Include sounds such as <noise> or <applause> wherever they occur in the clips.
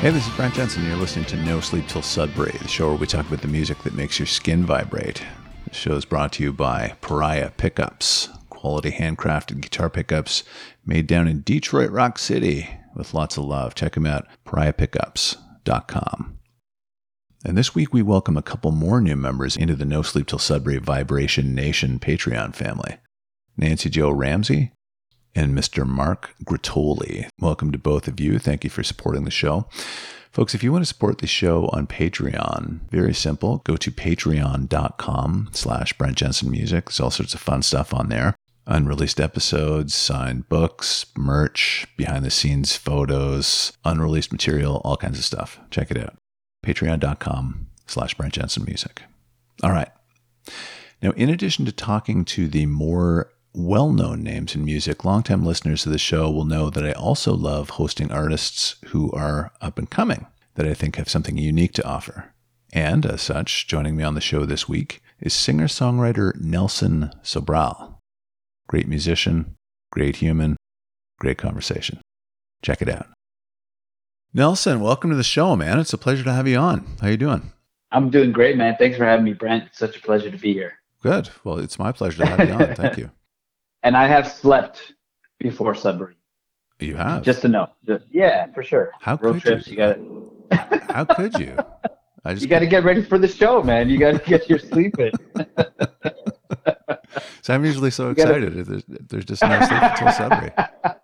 Hey, this is Brent Jensen. You're listening to No Sleep Till Sudbury, the show where we talk about the music that makes your skin vibrate. The show is brought to you by Pariah Pickups, quality handcrafted guitar pickups made down in Detroit Rock City with lots of love. Check them out, pariahpickups.com. And this week we welcome a couple more new members into the No Sleep Till Sudbury Vibration Nation Patreon family. Nancy Joe Ramsey and Mr. Mark Gratoli. Welcome to both of you. Thank you for supporting the show. Folks, if you want to support the show on Patreon, very simple. Go to patreon.com slash Brent Jensen Music. There's all sorts of fun stuff on there. Unreleased episodes, signed books, merch, behind the scenes photos, unreleased material, all kinds of stuff. Check it out. Patreon.com slash Brent Jensen Music. All right. Now, in addition to talking to the more well known names in music, longtime listeners of the show will know that I also love hosting artists who are up and coming that I think have something unique to offer. And as such, joining me on the show this week is singer songwriter Nelson Sobral. Great musician, great human, great conversation. Check it out. Nelson, welcome to the show, man. It's a pleasure to have you on. How you doing? I'm doing great, man. Thanks for having me, Brent. It's such a pleasure to be here. Good. Well, it's my pleasure to have you on. Thank you. <laughs> and I have slept before Sudbury. You have just to know. Just, yeah, for sure. How road could trips? You, you got <laughs> How could you? I just you got to get ready for the show, man. You got to get your sleep in. <laughs> so I'm usually so excited. Gotta... There's, there's just no sleep until Sudbury. <laughs>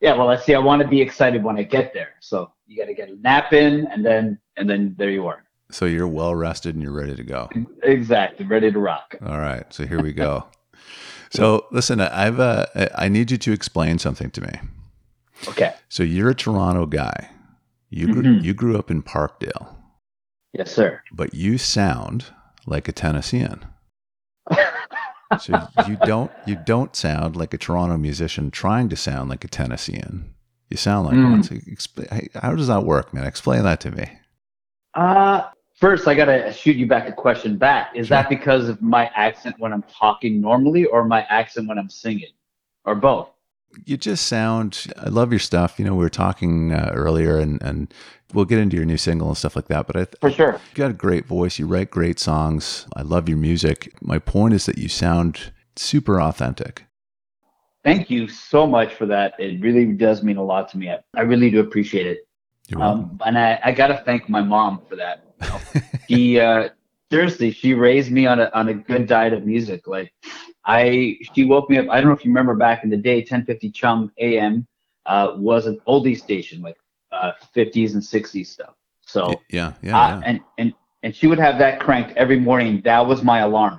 Yeah, well, I see. I want to be excited when I get there. So you got to get a nap in, and then and then there you are. So you're well rested and you're ready to go. Exactly, ready to rock. All right. So here we go. So listen, I've uh, I need you to explain something to me. Okay. So you're a Toronto guy. You grew, mm-hmm. you grew up in Parkdale. Yes, sir. But you sound like a Tennessean. <laughs> so you don't you don't sound like a Toronto musician trying to sound like a Tennessean. You sound like mm. one. So explain, how does that work, man? Explain that to me. Uh First, I got to shoot you back a question back. Is sure. that because of my accent when I'm talking normally or my accent when I'm singing or both? You just sound, I love your stuff. You know, we were talking uh, earlier and, and we'll get into your new single and stuff like that. But I th- for sure, you got a great voice. You write great songs. I love your music. My point is that you sound super authentic. Thank you so much for that. It really does mean a lot to me. I, I really do appreciate it. Um, and I, I got to thank my mom for that <laughs> she uh, seriously, she raised me on a on a good diet of music. Like I, she woke me up. I don't know if you remember back in the day, 1050 Chum AM uh, was an oldie station, like uh, 50s and 60s stuff. So yeah, yeah, I, yeah. and and and she would have that cranked every morning. That was my alarm.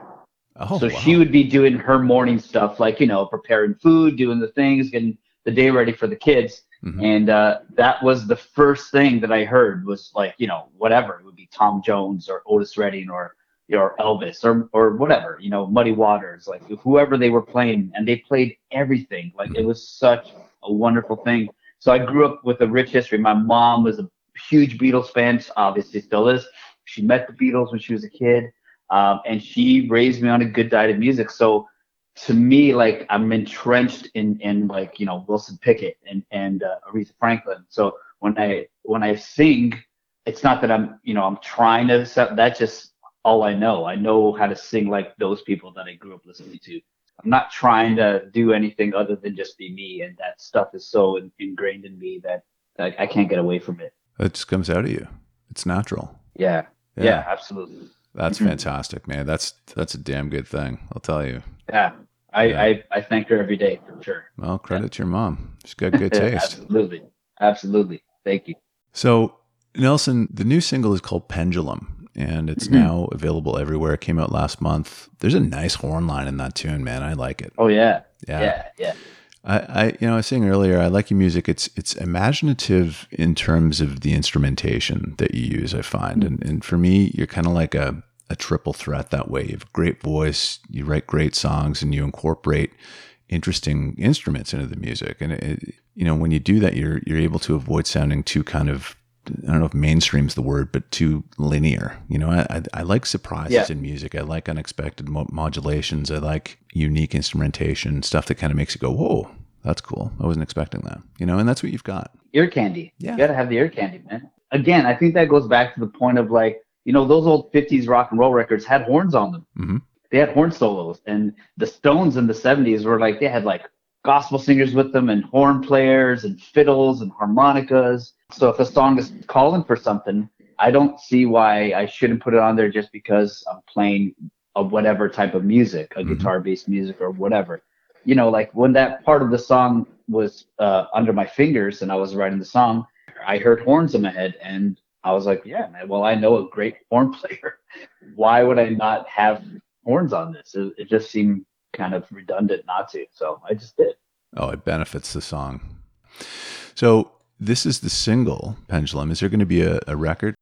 Oh, so wow. she would be doing her morning stuff, like you know, preparing food, doing the things, getting the day ready for the kids. Mm-hmm. And uh, that was the first thing that I heard was like, you know, whatever. It would be Tom Jones or Otis Redding or or Elvis or or whatever, you know, Muddy Waters, like whoever they were playing, and they played everything. Like it was such a wonderful thing. So I grew up with a rich history. My mom was a huge Beatles fan, obviously still is. She met the Beatles when she was a kid, um, and she raised me on a good diet of music. So to me, like I'm entrenched in in like you know Wilson Pickett and and uh, Aretha Franklin. So when I when I sing, it's not that I'm you know I'm trying to. That's just all I know. I know how to sing like those people that I grew up listening to. I'm not trying to do anything other than just be me, and that stuff is so in, ingrained in me that, that I can't get away from it. It just comes out of you. It's natural. Yeah. Yeah, yeah absolutely. That's mm-hmm. fantastic, man. That's that's a damn good thing. I'll tell you. Yeah, I, yeah. I, I thank her every day for sure. Well, credit yeah. to your mom. She's got good <laughs> taste. Absolutely. Absolutely. Thank you. So, Nelson, the new single is called Pendulum and it's mm-hmm. now available everywhere. It came out last month. There's a nice horn line in that tune, man. I like it. Oh yeah. Yeah. Yeah. Yeah. I, I, you know, I was saying earlier, I like your music. It's it's imaginative in terms of the instrumentation that you use. I find, mm-hmm. and and for me, you're kind of like a a triple threat that way. You have a great voice, you write great songs, and you incorporate interesting instruments into the music. And it, you know, when you do that, you're you're able to avoid sounding too kind of I don't know if mainstream's the word, but too linear. You know, I, I, I like surprises yeah. in music. I like unexpected mo- modulations. I like unique instrumentation, stuff that kind of makes you go, "Whoa, That's cool. I wasn't expecting that. You know, and that's what you've got. Ear candy. Yeah. You got to have the ear candy, man. Again, I think that goes back to the point of like, you know, those old 50s rock and roll records had horns on them. Mm-hmm. They had horn solos. And the Stones in the 70s were like, they had like gospel singers with them and horn players and fiddles and harmonicas. So if a song is calling for something, I don't see why I shouldn't put it on there just because I'm playing a whatever type of music, a mm-hmm. guitar based music or whatever. You know, like when that part of the song was uh, under my fingers and I was writing the song, I heard horns in my head and I was like, yeah, man, well, I know a great horn <laughs> player. Why would I not have horns on this? It, it just seemed kind of redundant not to. So I just did. Oh, it benefits the song. So this is the single Pendulum. Is there going to be a, a record?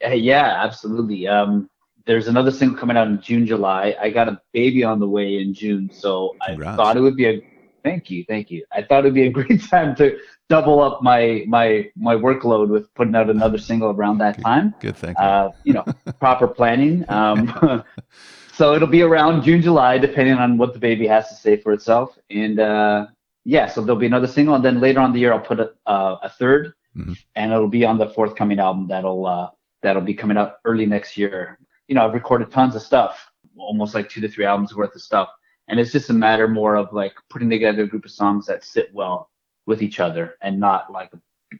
Yeah, absolutely. Um, there's another single coming out in June, July. I got a baby on the way in June, so Congrats. I thought it would be a thank you, thank you. I thought it'd be a <laughs> great time to double up my my my workload with putting out another single around that time. Good, thank you. Uh, you know, proper planning. Um, <laughs> so it'll be around June, July, depending on what the baby has to say for itself. And uh, yeah, so there'll be another single, and then later on the year I'll put a, uh, a 3rd mm-hmm. and it'll be on the forthcoming album that'll uh, that'll be coming out early next year. You know, I've recorded tons of stuff, almost like two to three albums worth of stuff, and it's just a matter more of like putting together a group of songs that sit well with each other and not like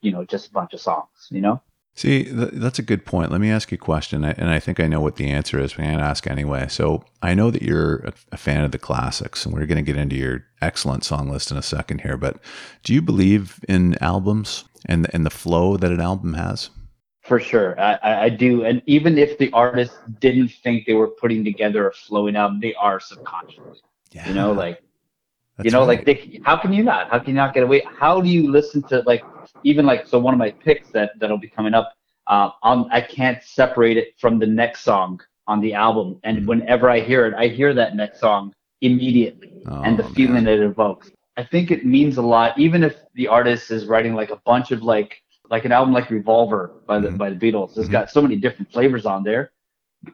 you know just a bunch of songs. You know. See, th- that's a good point. Let me ask you a question, and I think I know what the answer is, but I'm going to ask anyway. So I know that you're a, a fan of the classics, and we're going to get into your excellent song list in a second here. But do you believe in albums and and the flow that an album has? For sure, I, I do. And even if the artist didn't think they were putting together a flowing album, they are subconsciously. Yeah. You know, like that's you know, right. like they, how can you not? How can you not get away? How do you listen to like even like so one of my picks that that'll be coming up? Uh, um, I can't separate it from the next song on the album, and mm-hmm. whenever I hear it, I hear that next song immediately, oh, and the man. feeling it evokes. I think it means a lot, even if the artist is writing like a bunch of like like an album like Revolver by the mm-hmm. by the Beatles. It's mm-hmm. got so many different flavors on there,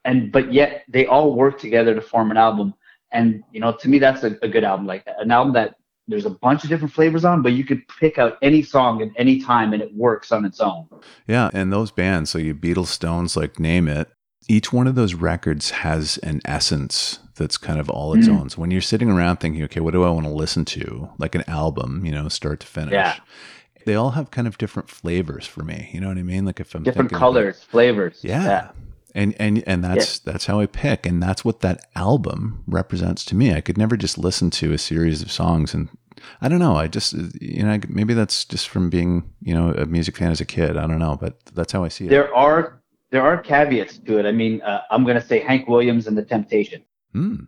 and but yet they all work together to form an album. And you know, to me, that's a, a good album. Like an album that there's a bunch of different flavors on, but you could pick out any song at any time and it works on its own. Yeah, and those bands, so you Beatles, Stones, like name it, each one of those records has an essence that's kind of all its mm-hmm. own. So when you're sitting around thinking, okay, what do I want to listen to? Like an album, you know, start to finish. Yeah. They all have kind of different flavors for me. You know what I mean? Like if I'm different colors, about, flavors. Yeah. yeah and and and that's yeah. that's how I pick, and that's what that album represents to me. I could never just listen to a series of songs, and I don't know. I just you know maybe that's just from being you know a music fan as a kid. I don't know, but that's how I see it. There are there are caveats to it. I mean, uh, I'm gonna say Hank Williams and the Temptation. Hmm.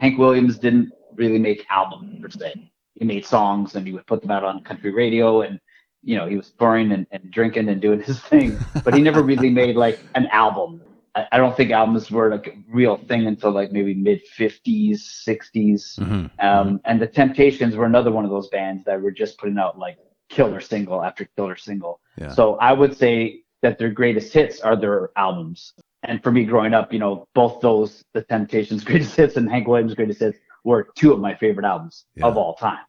Hank Williams didn't really make albums per se. He made songs and he would put them out on country radio and you know he was touring and, and drinking and doing his thing, but he never <laughs> really made like an album I, don't think albums were like a real thing until like maybe mid 50s, 60s. Mm-hmm. Um, mm-hmm. And the Temptations were another one of those bands that were just putting out like killer single after killer single. Yeah. So I would say that their greatest hits are their albums. And for me growing up, you know, both those, the Temptations' <laughs> greatest hits and Hank Williams' greatest hits, were two of my favorite albums yeah. of all time.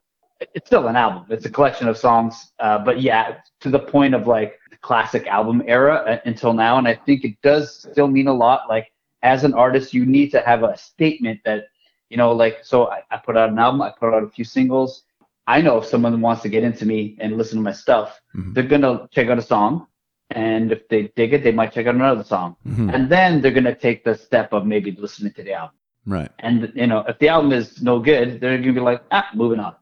It's still an album. It's a collection of songs. Uh, but yeah, to the point of like classic album era uh, until now. And I think it does still mean a lot. Like as an artist, you need to have a statement that, you know, like, so I, I put out an album, I put out a few singles. I know if someone wants to get into me and listen to my stuff, mm-hmm. they're going to check out a song. And if they dig it, they might check out another song. Mm-hmm. And then they're going to take the step of maybe listening to the album. Right. And, you know, if the album is no good, they're going to be like, ah, moving on.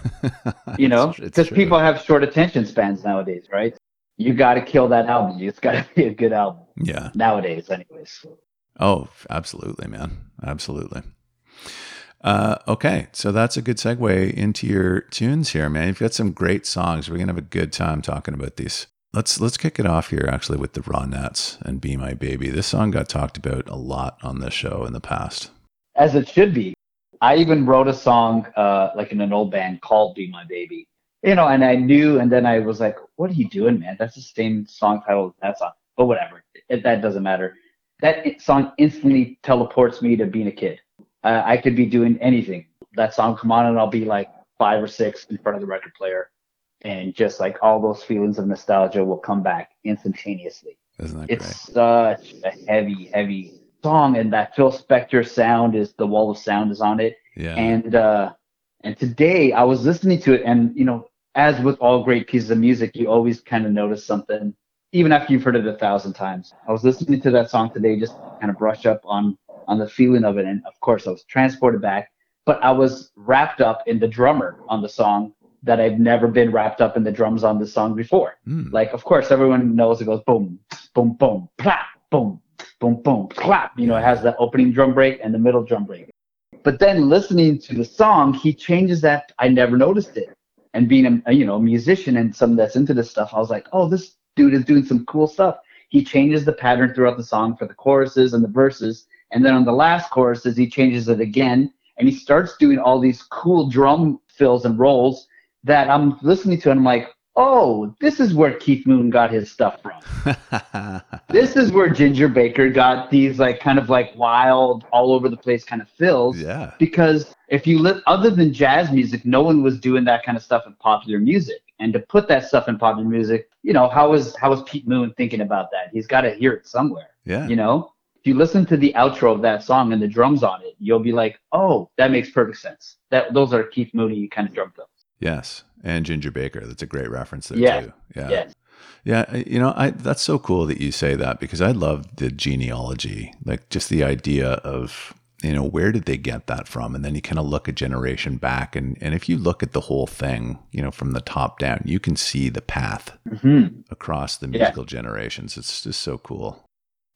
<laughs> you know, because people have short attention spans nowadays, right? You got to kill that album. It's got to <laughs> be a good album. Yeah. Nowadays, anyways. Oh, absolutely, man. Absolutely. Uh, okay, so that's a good segue into your tunes here, man. You've got some great songs. We're gonna have a good time talking about these. Let's let's kick it off here, actually, with the Raw Ronettes and "Be My Baby." This song got talked about a lot on this show in the past, as it should be. I even wrote a song, uh, like in an old band called "Be My Baby," you know, and I knew, and then I was like, what are you doing, man? That's the same song title as that song. But whatever, it, that doesn't matter. That song instantly teleports me to being a kid. Uh, I could be doing anything. That song come on, and I'll be like five or six in front of the record player, and just like all those feelings of nostalgia will come back instantaneously. Isn't that it's great? such a heavy, heavy song, and that Phil Spector sound is the wall of sound is on it. Yeah. And uh, and today I was listening to it, and you know, as with all great pieces of music, you always kind of notice something, even after you've heard it a thousand times. I was listening to that song today, just kind of brush up on on the feeling of it, and of course, I was transported back. But I was wrapped up in the drummer on the song that I've never been wrapped up in the drums on this song before. Mm. Like, of course, everyone knows it goes boom, boom, boom, plap, boom, boom, boom, clap. You know, it has the opening drum break and the middle drum break. But then listening to the song, he changes that. I never noticed it. And being a you know musician and someone that's into this stuff, I was like, oh, this dude is doing some cool stuff. He changes the pattern throughout the song for the choruses and the verses, and then on the last choruses, he changes it again, and he starts doing all these cool drum fills and rolls that I'm listening to, and I'm like, oh, this is where Keith Moon got his stuff from. <laughs> this is where Ginger Baker got these like kind of like wild, all over the place kind of fills. Yeah. Because if you live other than jazz music, no one was doing that kind of stuff in popular music. And to put that stuff in popular music, you know, how was how was Pete Moon thinking about that? He's got to hear it somewhere. Yeah. You know, if you listen to the outro of that song and the drums on it, you'll be like, oh, that makes perfect sense. That those are Keith Mooney kind of drum fills. Yes, and Ginger Baker. That's a great reference there yeah. too. Yeah. Yes. Yeah, you know, I that's so cool that you say that because I love the genealogy, like just the idea of you know where did they get that from, and then you kind of look a generation back, and and if you look at the whole thing, you know, from the top down, you can see the path mm-hmm. across the musical yeah. generations. It's just so cool.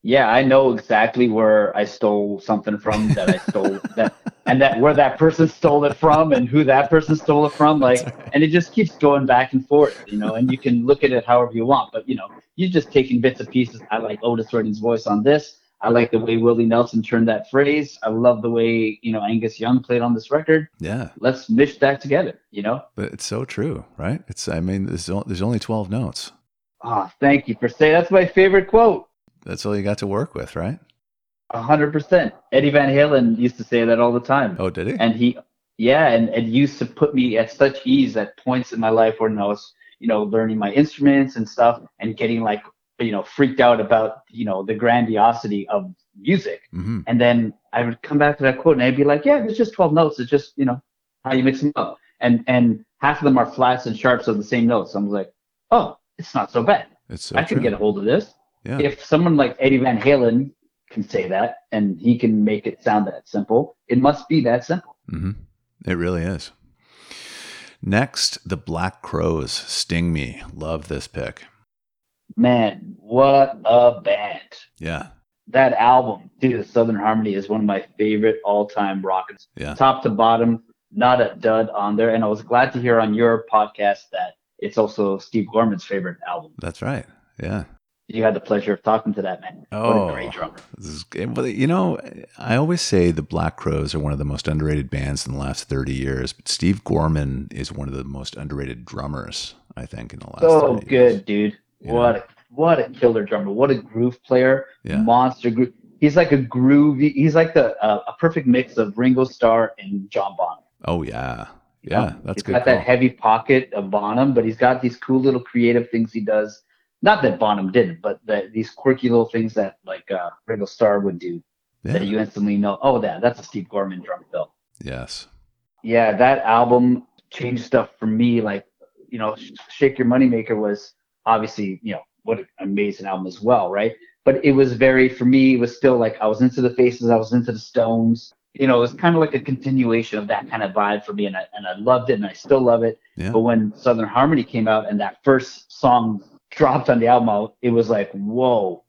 Yeah, I know exactly where I stole something from that I stole that and that where that person stole it from and who that person stole it from like and it just keeps going back and forth you know and you can look at it however you want but you know you're just taking bits and pieces. I like otis redding's voice on this. I like the way willie nelson turned that phrase. I love the way you know angus young played on this record. Yeah. Let's mish that together you know? But it's so true right? It's i mean there's, there's only 12 notes. Oh thank you for saying that's my favorite quote. That's all you got to work with right hundred percent. Eddie Van Halen used to say that all the time. Oh, did he? And he, yeah, and it used to put me at such ease at points in my life when I was, you know, learning my instruments and stuff, and getting like, you know, freaked out about, you know, the grandiosity of music. Mm-hmm. And then I would come back to that quote, and I'd be like, yeah, it's just twelve notes. It's just, you know, how you mix them up, and and half of them are flats and sharps of the same notes. So I'm like, oh, it's not so bad. It's so I can get a hold of this. Yeah. If someone like Eddie Van Halen can say that and he can make it sound that simple. It must be that simple. Mm-hmm. It really is. Next, the Black Crowes Sting Me. Love this pick. Man, what a band. Yeah. That album, dude, the Southern Harmony is one of my favorite all time rockers. Yeah. Top to bottom, not a dud on there. And I was glad to hear on your podcast that it's also Steve Gorman's favorite album. That's right. Yeah you had the pleasure of talking to that man. Oh, what a great drummer. This is, you know, I always say the Black Crowes are one of the most underrated bands in the last 30 years, but Steve Gorman is one of the most underrated drummers, I think, in the last Oh, good, years. dude. Yeah. What a, what a killer drummer. What a groove player. Yeah. Monster groove. He's like a groovy, he's like the uh, a perfect mix of Ringo Starr and John Bonham. Oh, yeah. Yeah, that's he's good. He's got call. that heavy pocket of Bonham, but he's got these cool little creative things he does not that Bonham didn't, but that these quirky little things that like uh, Ringo Starr would do yeah. that you instantly know, oh, that that's a Steve Gorman drum fill. Yes. Yeah, that album changed stuff for me. Like, you know, Shake Your Moneymaker was obviously, you know, what an amazing album as well, right? But it was very, for me, it was still like I was into the Faces, I was into the Stones. You know, it was kind of like a continuation of that kind of vibe for me, and I and I loved it, and I still love it. Yeah. But when Southern Harmony came out, and that first song dropped on the album, it was like, whoa,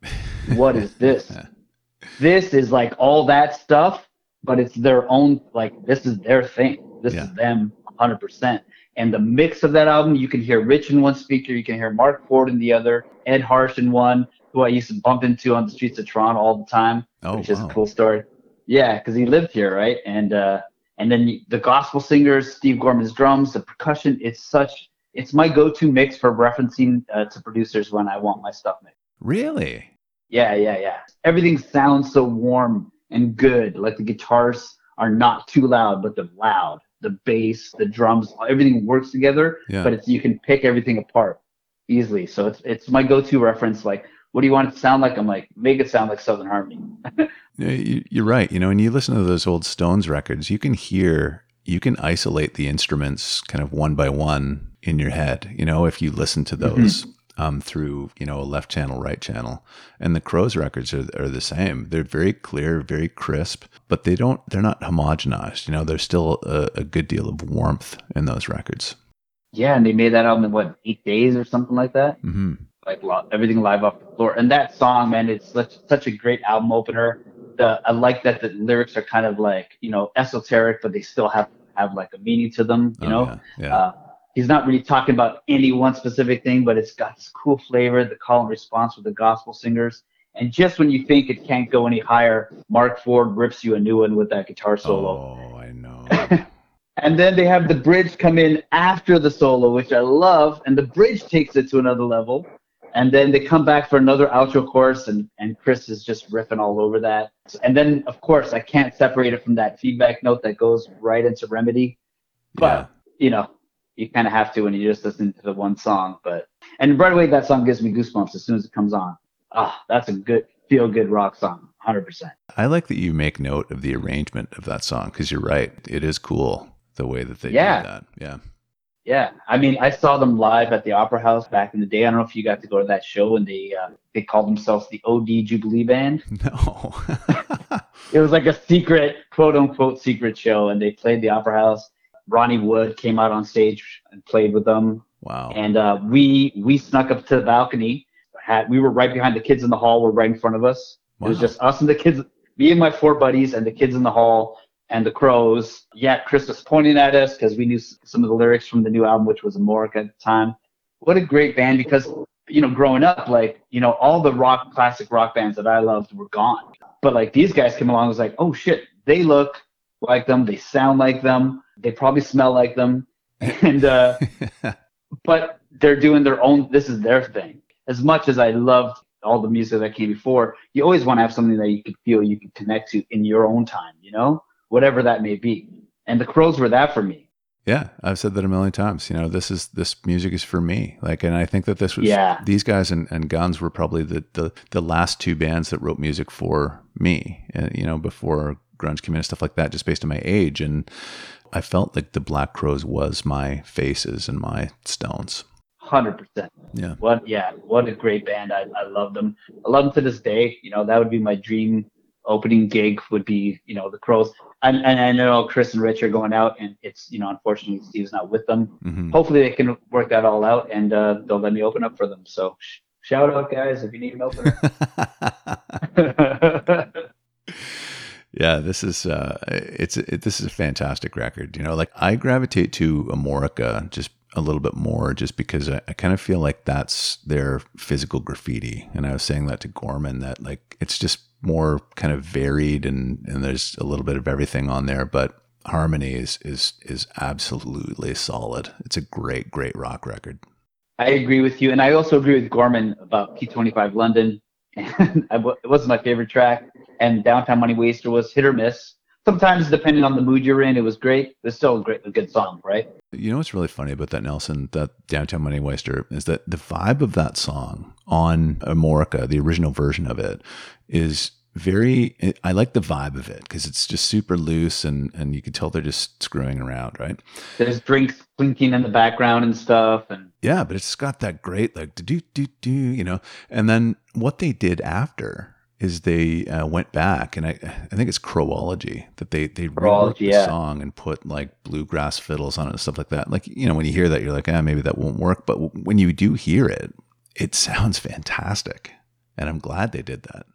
what is this? <laughs> this is like all that stuff, but it's their own, like, this is their thing. This yeah. is them 100%. And the mix of that album, you can hear Rich in one speaker, you can hear Marc Ford in the other, Ed Harsch in one, who I used to bump into on the streets of Toronto all the time, oh, which wow. is a cool story. Yeah, because he lived here, right? And uh, and then the gospel singers, Steve Gorman's drums, the percussion. It's such it's my go-to mix for referencing uh, to producers when I want my stuff mixed. Really? Yeah, yeah, yeah. Everything sounds so warm and good. Like the guitars are not too loud, but they're loud. the bass, the drums, everything works together. Yeah. But it's you can pick everything apart easily. So it's it's my go-to reference. Like, what do you want it to sound like? I'm like, make it sound like Southern Harmony. <laughs> yeah, you're right. You know, when you listen to those old Stones records, you can hear, you can isolate the instruments kind of one by one in your head. You know, if you listen to mm-hmm. those. Mm-hmm. Um, through you know a left channel, right channel, and the Crowes records are, are the same. They're very clear, very crisp, but they don't. They're not homogenized. You know, there's still a, a good deal of warmth in those records. Yeah, and they made that album in what eight days or something like that. Mm-hmm. Like everything live off the floor, and that song, man, it's such such a great album opener. The, I like that the lyrics are kind of like you know esoteric, but they still have have like a meaning to them. You oh, know, yeah, yeah. Uh, he's not really talking about any one specific thing, but it's got this cool flavor. The call and response with the gospel singers, and just when you think it can't go any higher, Marc Ford rips you a new one with that guitar solo. Oh, I know. <laughs> And then they have the bridge come in after the solo, which I love, and the bridge takes it to another level. And then they come back for another outro chorus, and, and Chris is just riffing all over that. And then, of course, I can't separate it from that feedback note that goes right into Remedy. But, yeah. you know, you kind of have to when you just listen to the one song. But And right away, that song gives me goosebumps as soon as it comes on. Ah, oh, that's a good, feel good rock song, 100%. I like that you make note of the arrangement of that song because you're right. It is cool the way that they yeah. do that. Yeah. Yeah, I mean, I saw them live at the Opera House back in the day. I don't know if you got to go to that show, and they uh, they called themselves the OD Jubilee Band. <laughs> No, <laughs> it was like a secret, quote unquote, secret show, and they played the Opera House. Ronnie Wood came out on stage and played with them. Wow! And uh, we we snuck up to the balcony. Had we were right behind the kids in the hall. Were right in front of us. Wow. It was just us and the kids, me and my four buddies, and the kids in the hall and the Crowes. Yeah, Chris was pointing at us because we knew some of the lyrics from the new album, which was Amorica at the time. What a great band because, you know, growing up, like, you know, all the rock, classic rock bands that I loved were gone. But like these guys came along, I was like, oh shit, they look like them, they sound like them, they probably smell like them. <laughs> And, uh, but they're doing their own, this is their thing. As much as I loved all the music that came before, you always want to have something that you can feel you can connect to in your own time, you know? whatever that may be. And the Crowes were that for me. Yeah, I've said that a million times. You know, this is this music is for me. Like, and I think that this was yeah. these guys and, and Guns were probably the, the the last two bands that wrote music for me. And you know, before grunge came in and stuff like that, just based on my age. And I felt like the Black Crowes was my faces and my stones. Hundred percent. Yeah. What? Yeah. What a great band. I I love them. I love them to this day. You know, that would be my dream opening gig would be, you know, the Crowes. And, and I know Chris and Rich are going out, and it's, you know, unfortunately Steve's not with them. Mm-hmm. Hopefully they can work that all out, and uh, they'll let me open up for them. So sh- shout out, guys, if you need an opener. <laughs> <laughs> yeah, this is uh, it's it, this is a fantastic record. You know, like I gravitate to Amorica just a little bit more just because I, I, kind of feel like that's their physical graffiti. And I was saying that to Gorman that like it's just more kind of varied and and there's a little bit of everything on there, but harmony is is is absolutely solid. It's a great great rock record. I agree with you, and I also agree with Gorman about P25 London. <laughs> It wasn't my favorite track, and Downtown Money Waster was hit or miss sometimes depending on the mood you're in, it was great. It's still a great, a good song, right? You know what's really funny about that Nelson, that Downtown Money Waster, is that the vibe of that song on Amorica, the original version of it, is very. I like the vibe of it because it's just super loose and and you can tell they're just screwing around, right? There's drinks clinking in the background and stuff, and yeah, but it's got that great like do do do, you know. And then what they did after is they uh, went back and I, I think it's Croweology that they they reworked the yeah. song and put like bluegrass fiddles on it and stuff like that. Like you know when you hear that you're like ah maybe that won't work, but w- when you do hear it, it sounds fantastic, and I'm glad they did that.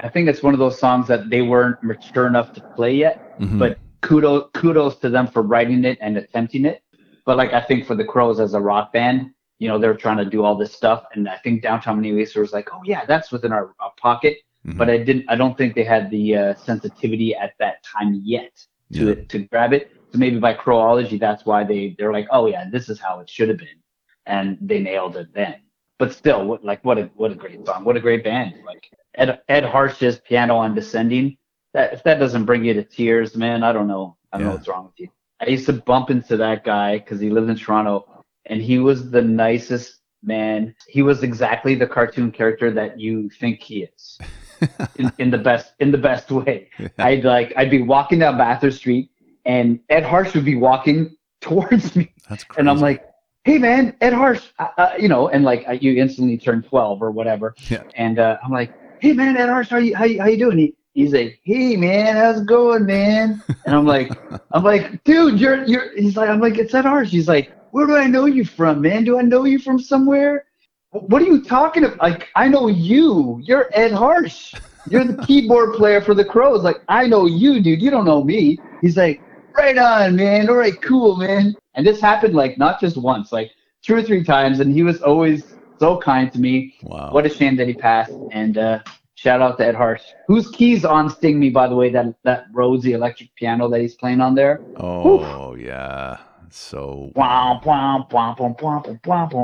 I think it's one of those songs that they weren't mature enough to play yet, mm-hmm. but kudos kudos to them for writing it and attempting it. But like I think for the Crowes as a rock band, you know they're trying to do all this stuff, and I think Downtown Money Waster was like, oh yeah, that's within our, our pocket Mm-hmm. But I didn't. I don't think they had the uh, sensitivity at that time yet to yeah. to grab it. So maybe by Croweology, that's why they they're like, oh yeah, this is how it should have been, and they nailed it then. But still, what, like what a what a great song, what a great band. Like Ed Ed Harsch's piano on Descending. That if that doesn't bring you to tears, man, I don't know. I don't yeah. know what's wrong with you. I used to bump into that guy because he lived in Toronto, and he was the nicest man. He was exactly the cartoon character that you think he is, <laughs> <laughs> in, in the best in the best way. I'd like I'd be walking down Bathurst Street, and Ed Harsch would be walking <laughs> towards me, That's crazy. and I'm like, "Hey man, Ed Harsch," uh, uh, you know, and like you instantly turn 12 or whatever, Yeah. and uh, I'm like, "Hey man, Ed Harsch, how you how you, how you doing?" He, he's like, "Hey man, how's it going, man?" And I'm like, <laughs> I'm like, dude, you're you're. He's like, I'm like, it's Ed Harsch. He's like, where do I know you from, man? Do I know you from somewhere? What are you talking about? Like, I know you. You're Ed Harsch. You're the keyboard player for the Crowes. Like, I know you, dude. You don't know me. He's like, right on, man. All right, cool, man. And this happened like not just once, like two or three times, and he was always so kind to me. Wow. What a shame that he passed. And uh, shout out to Ed Harsch, whose keys on Sting Me, by the way, that that Rosie electric piano that he's playing on there. Oh yeah. So.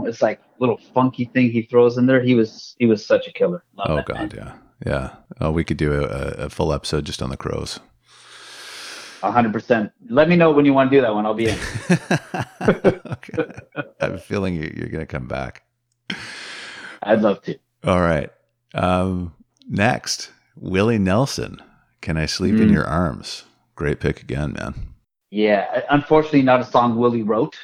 It's like little funky thing he throws in there. He was he was such a killer. Love Oh god, man. yeah, yeah. Oh, we could do a, a full episode just on the crowes. A hundred percent. Let me know when you want to do that one. I'll be in. <laughs> okay. I have a feeling you- you're going to come back. I'd love to. All right. Um, next, Willie Nelson. Can I sleep in Mm. your arms? Great pick again, man. Yeah, unfortunately, not a song Willie wrote,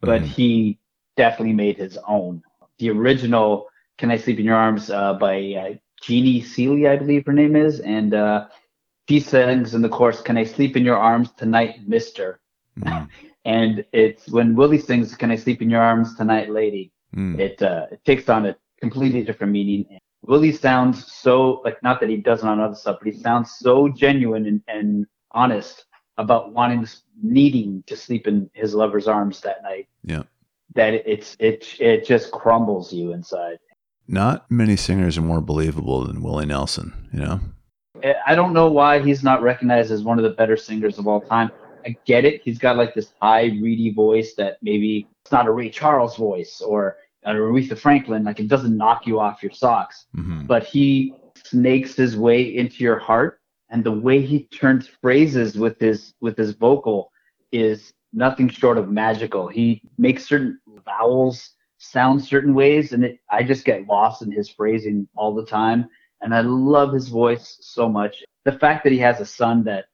but Mhm. he definitely made his own. The original "Can I Sleep in Your Arms" uh, by uh, Jeannie Seely, I believe her name is, and uh, she sings in the chorus, "Can I sleep in your arms tonight, Mister?" Mhm. <laughs> And it's when Willie sings, "Can I sleep in your arms tonight, lady?" Mm. It uh, it takes on a completely different meaning. Willie sounds so like not that he doesn't on other stuff, but he sounds so genuine and, and honest about wanting needing to sleep in his lover's arms that night Yeah. that it's it it just crumbles you inside. Not many singers are more believable than Willie Nelson, you know? I- don't know why he's not recognized as one of the better singers of all time. I get it. He's got like this high, reedy voice that maybe it's not a Ray Charles voice or a Aretha Franklin. Like it doesn't knock you off your socks. hmm but he snakes his way into your heart and the way he turns phrases with his with his vocal is nothing short of magical. He makes certain vowels sound certain ways and it, i just get lost in his phrasing all the time. And i love his voice so much. The fact that he has a son that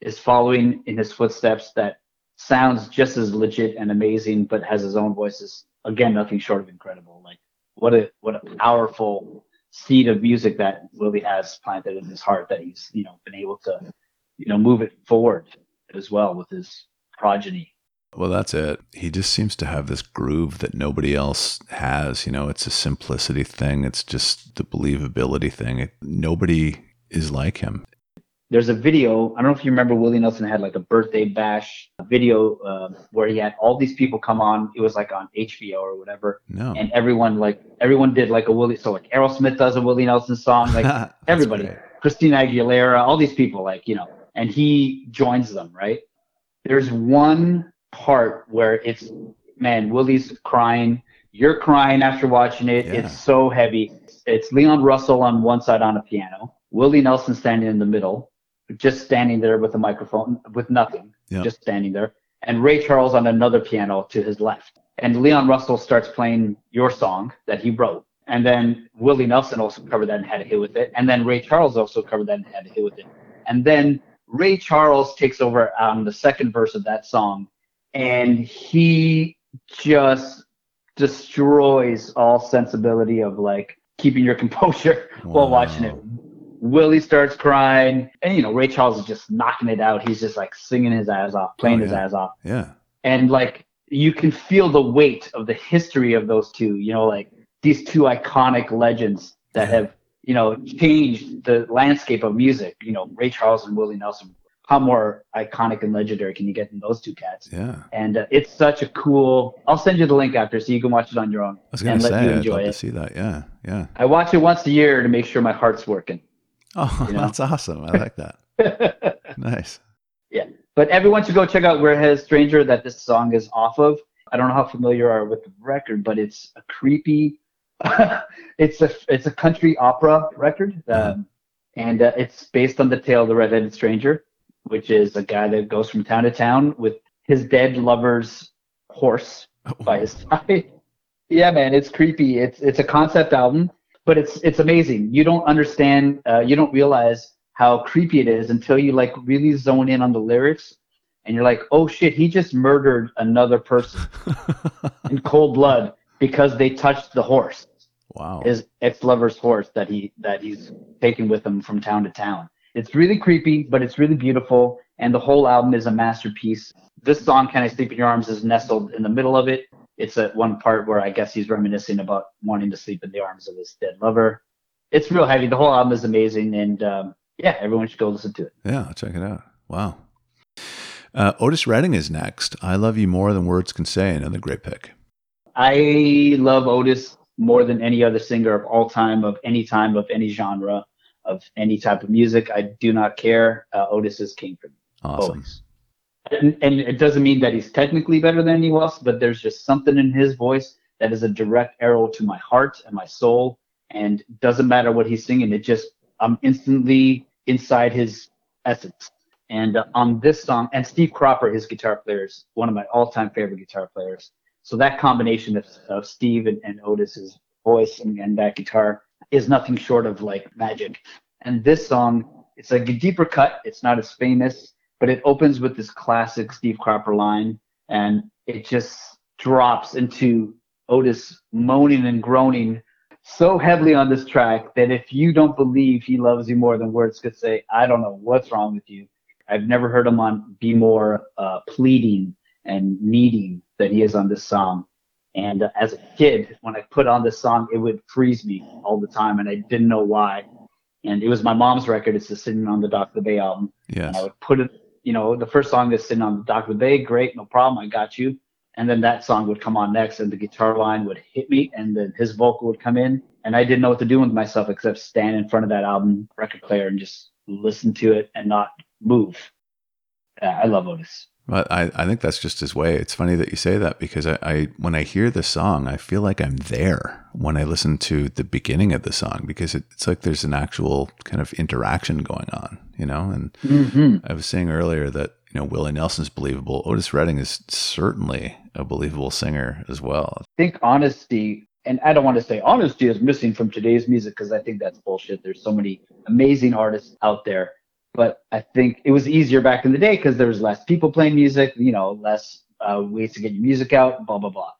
is following in his footsteps that sounds just as legit and amazing but has his own voice is again nothing short of incredible. Like what a what a powerful seed of music that Willie has planted in his heart that he's you know been able to you know move it forward as well with his progeny. Well, that's it. He just seems to have this groove that nobody else has. You know, it's a simplicity thing. It's just the believability thing. It, nobody is like him. There's a video. I don't know if you remember Willie Nelson had like a birthday bash video uh, where he had all these people come on. It was like on HBO or whatever, No. and everyone like everyone did like a Willie. So like Aerosmith does a Willie Nelson song, like <laughs> everybody, great. Christina Aguilera, all these people, like, you know, and he joins them, right? There's one part where it's, man, Willie's crying. You're crying after watching it. Yeah. It's so heavy. It's Leon Russell on one side on a piano, Willie Nelson standing in the middle, just standing there with a microphone, with nothing, Yeah. just standing there, and Ray Charles on another piano to his left. And Leon Russell starts playing your song that he wrote. And then Willie Nelson also covered that and had a hit with it. And then Ray Charles also covered that and had a hit with it. And then Ray Charles takes over on the second verse of that song and he just destroys all sensibility of like keeping your <laughs> composure while watching it. Willie starts crying, and you know Ray Charles is just knocking it out. He's just like singing his ass off, playing Oh, his ass off Yeah. and like you can feel the weight of the history of those two you know like these two iconic legends that have you know changed the landscape of music you know ray charles and willie nelson how more iconic and legendary can you get than those two cats Yeah. and uh, it's such a cool i'll send you the link after so you can watch it on your own I was going and to let say, you I'd enjoy love to it see that. Yeah. Yeah. i watch it once a year to make sure my heart's working Oh, You know? that's awesome. I like that. <laughs> Nice. Yeah. But everyone should go check out Red Headed Stranger that this song is off of. I don't know how familiar you are with the record, but it's a creepy. <laughs> it's a it's a country opera record, um, and uh, it's based on the tale of the Red-Headed Stranger, which is a guy that goes from town to town with his dead lover's horse by his <laughs> side. yeah, man, it's creepy. It's it's a concept album, but it's it's amazing. You don't understand. Uh, you don't realize how creepy it is until you like really zone in on the lyrics, and you're like, oh shit, he just murdered another person <laughs> in cold blood because they touched the horse. Wow. His ex lover's horse that he that he's taken with him from town to town. It's really creepy, but it's really beautiful, and the whole album is a masterpiece. This song, "Can I Sleep in Your Arms," is nestled in the middle of it. It's at one part where I guess he's reminiscing about wanting to sleep in the arms of his dead lover. It's real heavy. The whole album is amazing, and um, yeah, everyone should go listen to it. Yeah, check it out. Wow. Uh, Otis Redding is next. I love you more than words can say. Another great pick. I love Otis more than any other singer of all time, of any time, of any genre, of any type of music. I do not care. Uh, Otis is king for me. Awesome. And, it doesn't mean that he's technically better than anyone else, but there's just something in his voice that is a direct arrow to my heart and my soul. And doesn't matter what he's singing, it just I'm instantly inside his essence. And uh, on this song, and Steve Cropper, his guitar player, is one of my all-time favorite guitar players. So that combination of, of Steve and, and Otis's voice and, and that guitar is nothing short of like magic. And this song, it's like a deeper cut. It's not as famous, but it opens with this classic Steve Cropper line, and it just drops into Otis moaning and groaning so heavily on this track that if you don't believe he loves you more than words could say, I don't know what's wrong with you. I've never heard him on be more uh, pleading and needing that he is on this song. And uh, as a kid, when I put on this song, it would freeze me all the time, and I didn't know why. And it was my mom's record. It's just sitting on the Dock of the Bay album. Yes. And I would put it, you know, the first song that's sitting on the the Bay, great, no problem, I got you. And then that song would come on next, and the guitar line would hit me, and then his vocal would come in, and I didn't know what to do with myself except stand in front of that album record player and just listen to it and not move. Yeah, I love Otis. But I, I think that's just his way. It's funny that you say that because I, I when I hear the song, I feel like I'm there when I listen to the beginning of the song because it, it's like there's an actual kind of interaction going on, you know. And mm-hmm. I was saying earlier that you know Willie Nelson's believable. Otis Redding is certainly a believable singer as well. I think honesty, and I don't want to say honesty is missing from today's music because I think that's bullshit. There's so many amazing artists out there but I think it was easier back in the day because there was less people playing music, you know, less uh, ways to get your music out, blah blah blah.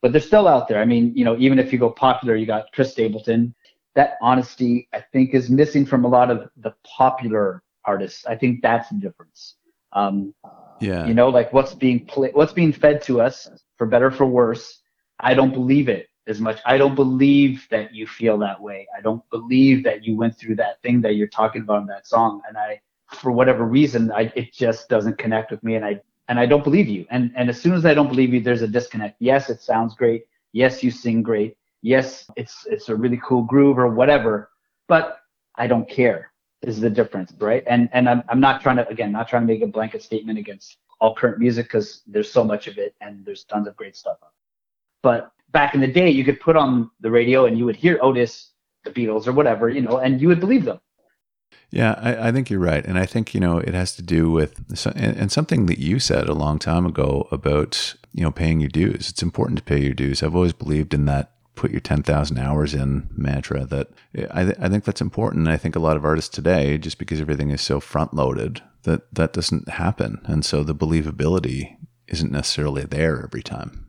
But they're still out there. I mean, you know, even if you go popular, you got Chris Stapleton. That honesty, I think, is missing from a lot of the popular artists. I think that's the difference. Um, yeah. You know, like what's being played, what's being fed to us, for better for worse. I don't believe it as much. I don't believe that you feel that way. I don't believe that you went through that thing that you're talking about in that song. And I, for whatever reason, I, it just doesn't connect with me. And I, and I don't believe you. And, and as soon as I don't believe you, there's a disconnect. Yes, it sounds great. Yes, you sing great. Yes, it's, it's a really cool groove or whatever, but I don't care This is the difference, right? And, and I'm, I'm not trying to, again, not trying to make a blanket statement against all current music because there's so much of it and there's tons of great stuff. But back in the day, you could put on the radio and you would hear Otis, the Beatles, or whatever, you know, and you would believe them. Yeah, I, I think you're right, and I think you know it has to do with and, and something that you said a long time ago about you know paying your dues. It's important to pay your dues. I've always believed in that put your 10,000 hours in mantra that I, th- I think that's important. I think a lot of artists today, just because everything is so front loaded, that that doesn't happen. And so the believability isn't necessarily there every time.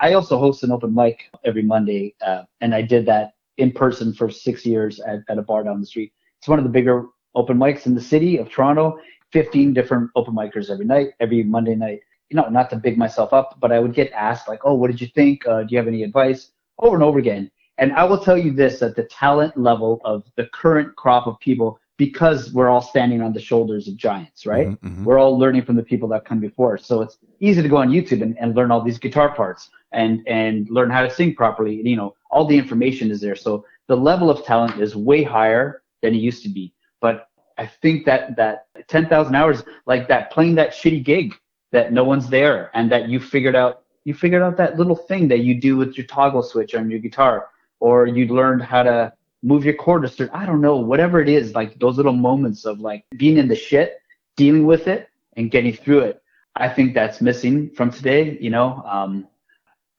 I also host an open mic every Monday, uh, and I did that in person for six years at, at a bar down the street. It's one of the bigger open mics in the city of Toronto. 15 different open micers every night, every Monday night. You know, not to big myself up, but I would get asked like, "Oh, what did you think? Uh, do you have any advice?" Over and over again. And I will tell you this: that the talent level of the current crop of people because we're all standing on the shoulders of giants, right? Mm-hmm, mm-hmm. We're all learning from the people that come before us. So it's easy to go on YouTube and, and learn all these guitar parts and and learn how to sing properly. You know, all the information is there. So the level of talent is way higher than it used to be. But I think that that 10,000 hours, like that, playing that shitty gig that no one's there and that you figured out, you figured out that little thing that you do with your toggle switch on your guitar, or you learned how to move your chord a certain, I don't know, whatever it is, like those little moments of like being in the shit, dealing with it and getting through it. I think that's missing from today. You know, um,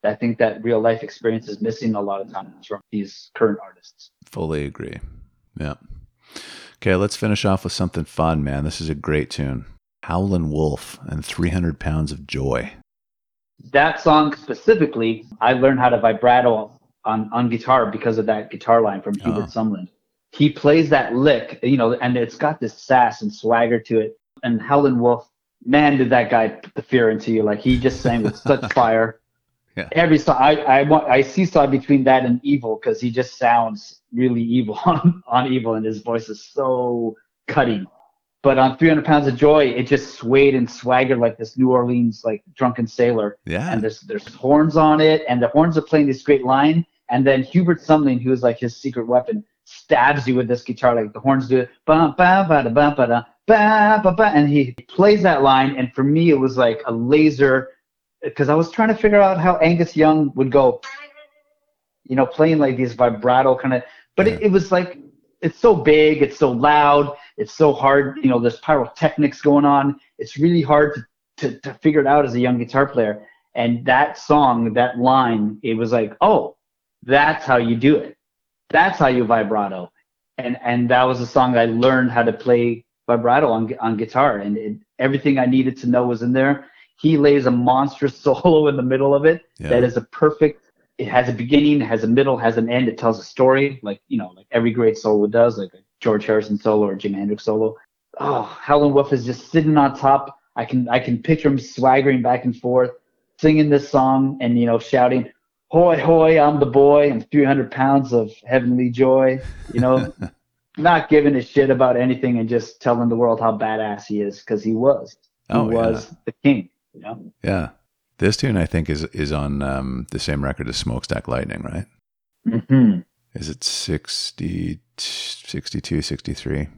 I think that real life experience is missing a lot of times from these current artists. Fully agree. Yeah. Okay, let's finish off with something fun, man. This is a great tune. Howlin' Wolf and 300 Pounds of Joy. That song specifically, I learned how to vibrato on, on guitar because of that guitar line from Hubert oh. Sumlin. He plays that lick, you know, and it's got this sass and swagger to it. And Howlin' Wolf, man, did that guy put the fear into you. Like he just sang with such <laughs> fire. Yeah. Every song, I I want I seesaw between that and Evil because he just sounds really evil <laughs> on, on Evil, and his voice is so cutting. But on 300 Pounds of Joy, it just swayed and swaggered like this New Orleans like drunken sailor. Yeah. And there's there's horns on it, and the horns are playing this great line. And then Hubert Sumlin, who is like his secret weapon, stabs you with this guitar like the horns do it. Ba ba ba da ba ba da ba ba ba, and he plays that line. And for me, it was like a laser because I was trying to figure out how Angus Young would go, you know, playing like these vibrato kind of, but it, it was like, it's so big, it's so loud, it's so hard, you know, there's pyrotechnics going on. It's really hard to, to, to figure it out as a young guitar player. And that song, that line, it was like, oh, that's how you do it. That's how you vibrato. And, and that was a song I learned how to play vibrato on, on guitar. And it, everything I needed to know was in there he lays a monstrous <laughs> solo in the middle of it yeah. that is a perfect it has a beginning has a middle has an end. It tells a story like you know like every great solo does like a george harrison solo or jim hendrix solo. Oh Howlin' Wolf is just sitting on top. I can i can picture him swaggering back and forth singing this song and you know shouting hoy hoy i'm the boy and 300 pounds of heavenly joy you know? <laughs> Not giving a shit about anything and just telling the world how badass he is because he was. He oh, was yeah. the king you know? Yeah. This tune, I think, is is on um, the same record as Smokestack Lightning, right? Mm-hmm. Is it 60, 62, 63?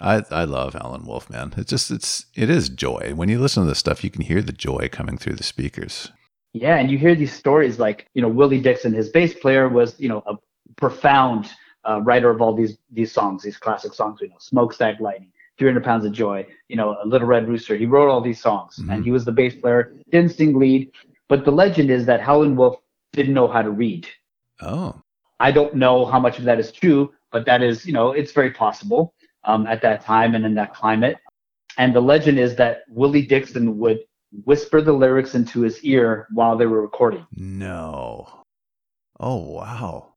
I I love Howlin' Wolf, man. It's just it's it is joy. When you listen to this stuff, you can hear the joy coming through the speakers. Yeah, and you hear these stories like you know Willie Dixon, his bass player, was you know a profound uh, writer of all these these songs, these classic songs. You know, Smokestack Lightning, 300 Pounds of Joy, you know, a Little Red Rooster. He wrote all these songs mm-hmm. and he was the bass player, didn't sing lead. But the legend is that Howlin' Wolf didn't know how to read. Oh. I don't know how much of that is true, but that is, you know, it's very possible um, at that time and in that climate. And the legend is that Willie Dixon would whisper the lyrics into his ear while they were recording. No. Oh, wow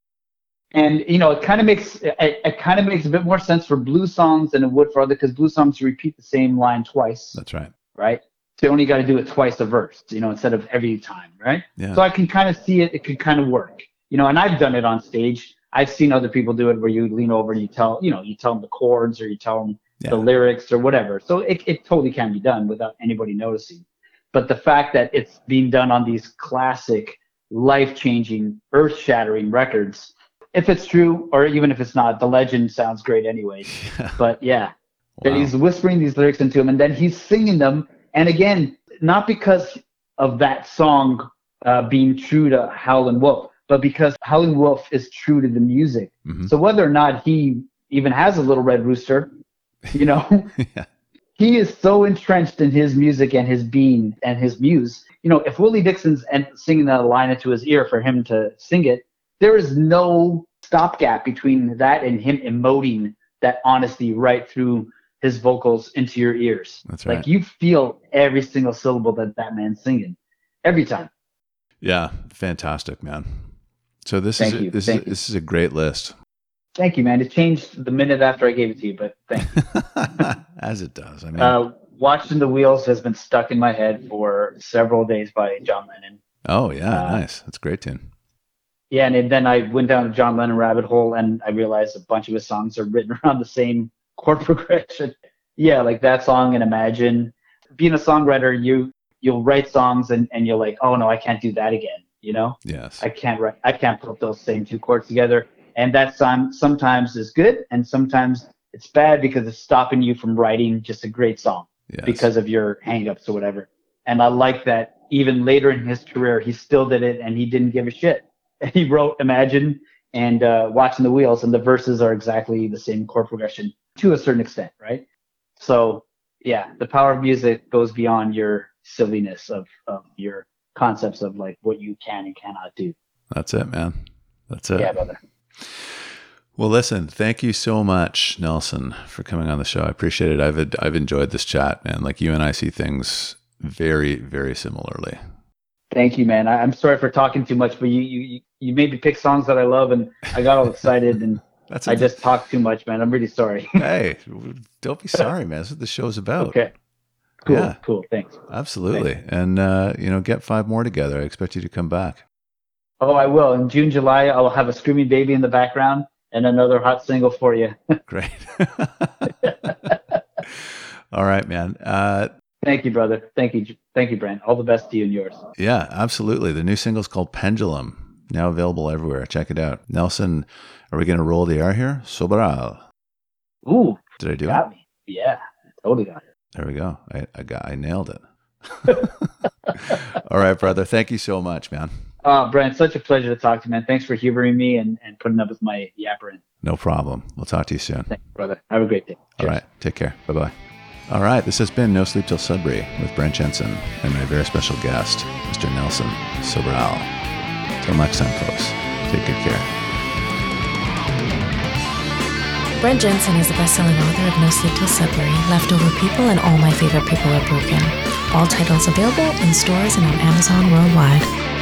and you know it kind of makes it, it kind of makes a bit more sense for blue songs than it would for other because blue songs repeat the same line twice. That's right. Right. So you only got to do it twice a verse, you know, instead of every time, right? Yeah. So I can kind of see it. It could kind of work, you know. And I've done it on stage. I've seen other people do it where you lean over and you tell, you know, you tell them the chords or you tell them yeah. the lyrics or whatever. So it it totally can be done without anybody noticing. But the fact that it's being done on these classic, life-changing, earth-shattering records if it's true or even if it's not, the legend sounds great anyway. <laughs> but yeah, wow. he's whispering these lyrics into him and then he's singing them. And again, not because of that song uh, being true to Howlin' Wolf, but because Howlin' Wolf is true to the music. Mm-hmm. So whether or not he even has a little red rooster, you know, <laughs> yeah. he is so entrenched in his music and his being and his muse. You know, if Willie Dixon's and singing that line into his ear for him to sing it, there is no stopgap between that and him emoting that honesty right through his vocals into your ears. That's right. Like you feel every single syllable that that man's singing every time. Yeah, fantastic, man. So this thank is a, this is you. this is a great list. Thank you, man. It changed the minute after I gave it to you, but thank you. <laughs> As it does. I mean, uh, watching the wheels has been stuck in my head for several days by John Lennon. Oh yeah, uh, nice. That's great tune yeah, and then I went down the John Lennon rabbit hole, and I realized a bunch of his songs are written <laughs> around the same chord progression. yeah, like that song and Imagine. Being a songwriter, you you'll write songs and, and you're like, oh no, I can't do that again. You know? Yes. I can't write. I can't put those same two chords together, and that song sometimes is good, and sometimes it's bad because it's stopping you from writing just a great song yes. because of your hangups or whatever. And I like that even later in his career, he still did it and he didn't give a shit <laughs> he wrote Imagine and uh, Watching the Wheels, and the verses are exactly the same chord progression to a certain extent, right? So yeah, the power of music goes beyond your silliness of, of your concepts of like what you can and cannot do. That's it, man. That's it. Yeah, brother. Well, listen, thank you so much, Nelson, for coming on the show. I appreciate it. I've I've enjoyed this chat, man. Like you and I see things very, very similarly. Thank you, man. I, am sorry for talking too much, but you, you you made me pick songs that I love, and I got all excited, and <laughs> That's I just talked too much, man. I'm really sorry. <laughs> hey, don't be sorry, man. That's what the show's about. Okay. Cool. Yeah. Cool. Thanks. Absolutely. Thanks. And uh, you know, get five more together. I expect you to come back. Oh, I will. In June, July, I'll have a screaming baby in the background and another hot single for you. <laughs> Great. All right, man. Uh, Thank you, brother. Thank you. Thank you, Brent. All the best to you and yours. Yeah, absolutely. The new single is called Pendulum, now available everywhere. Check it out. Nelson, are we going to roll the R here? Sobral. Ooh. Did I do got it? Me. Yeah, totally got it. There we go. I, I got. I nailed it. <laughs> <laughs> All right, brother. Thank you so much, man. Uh, Brent, such a pleasure to talk to you, man. Thanks for humoring me and, and putting up with my yappering. No problem. We'll talk to you soon. Thanks, brother. Have a great day. Cheers. All right. Take care. Bye bye. All right. This has been No Sleep Till Sudbury with Brent Jensen and my very special guest, Mr. Nelson Sobral. Till next time, folks. Take good care. Brent Jensen is the best-selling author of No Sleep Till Sudbury, Leftover People, and All My Favorite People Are Broken. All titles available in stores and on Amazon worldwide.